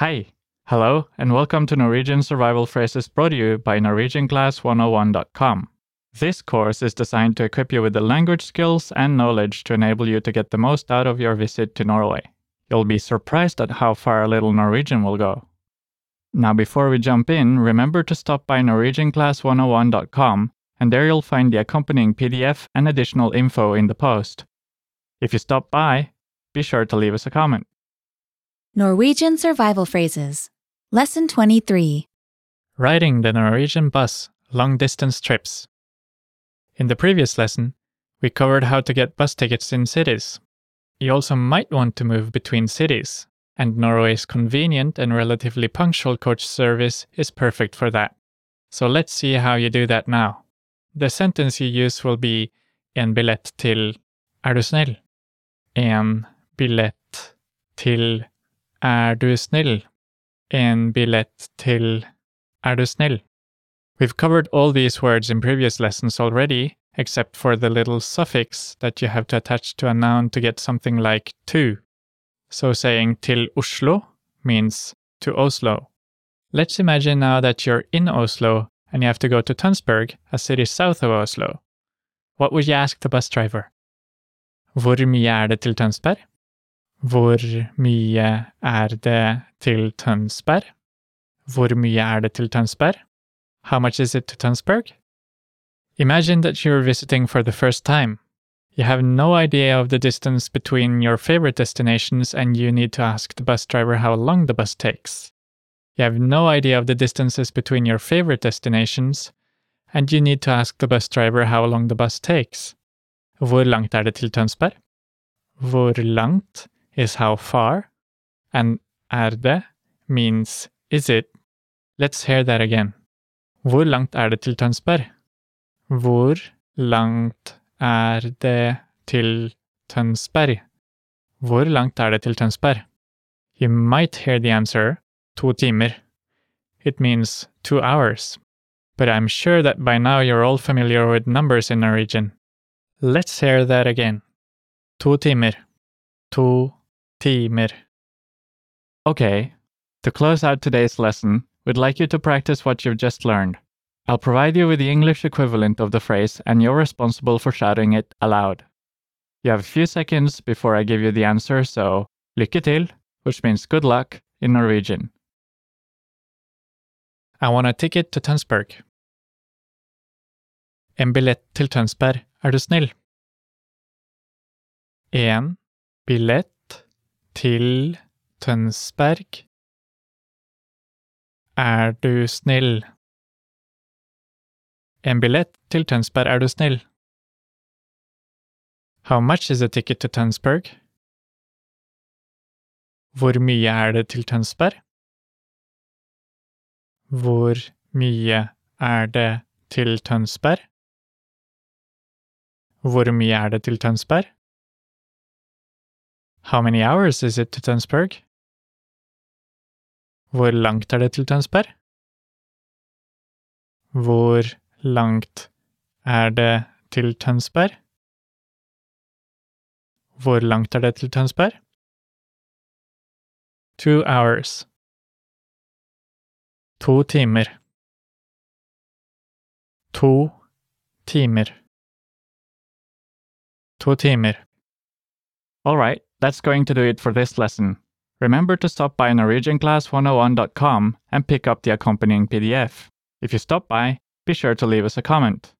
Hi, hello, and welcome to Norwegian Survival Phrases brought to you by NorwegianClass101.com. This course is designed to equip you with the language skills and knowledge to enable you to get the most out of your visit to Norway. You'll be surprised at how far a little Norwegian will go. Now, before we jump in, remember to stop by NorwegianClass101.com, and there you'll find the accompanying PDF and additional info in the post. If you stop by, be sure to leave us a comment. Norwegian survival phrases. Lesson 23. Riding the Norwegian bus long distance trips. In the previous lesson, we covered how to get bus tickets in cities. You also might want to move between cities, and Norway's convenient and relatively punctual coach service is perfect for that. So let's see how you do that now. The sentence you use will be En billett til Er du snill? En billett til Er du snill? En billett til Er du snill? We've covered all these words in previous lessons already, except for the little suffix that you have to attach to a noun to get something like to. So saying til Oslo means to Oslo. Let's imagine now that you're in Oslo and you have to go to Tønsberg, a city south of Oslo. What would you ask the bus driver? Hvor mye er det til Tønsberg? Hvor mye er det til Tønsberg? Hvor mye er det til Tønsberg? How much is it to Tønsberg? Imagine that you're visiting for the first time. You have no idea of the distance between your favorite destinations and you need to ask the bus driver how long the bus takes. You have no idea of the distances between your favorite destinations and you need to ask the bus driver how long the bus takes. Hvor langt er det til Tønsberg? Hvor langt is how far, and er means is it. Let's hear that again. Hvor langt er det til Tønsberg? Hvor langt er det til Tønsberg? Hvor langt er det til Tønsberg? You might hear the answer to timer. It means two hours. But I'm sure that by now you're all familiar with numbers in Norwegian. Let's hear that again. To timer. To timer. Okay, to close out today's lesson, we'd like you to practice what you've just learned. I'll provide you with the English equivalent of the phrase, and you're responsible for shouting it aloud. You have a few seconds before I give you the answer, so lykke til, which means good luck in Norwegian. I want a ticket to Tønsberg. En billett til Tønsberg, er du snill? En billett til Tønsberg. Er du snill? En billett til Tønsberg, er du snill? How much is a ticket to Tønsberg? Hvor mye er det til Tønsberg? Hvor mye er det til Tønsberg? Hvor mye er det til Tønsberg? How many hours is it to Tønsberg? Hvor langt er det til Tønsberg? Hvor langt er det til Tønsberg? Hvor langt er det til Tønsberg? Two hours. To timer. To timer. To timer. All right, that's going to do it for this lesson. Remember to stop by NorwegianClass101.com and pick up the accompanying PDF. If you stop by, be sure to leave us a comment.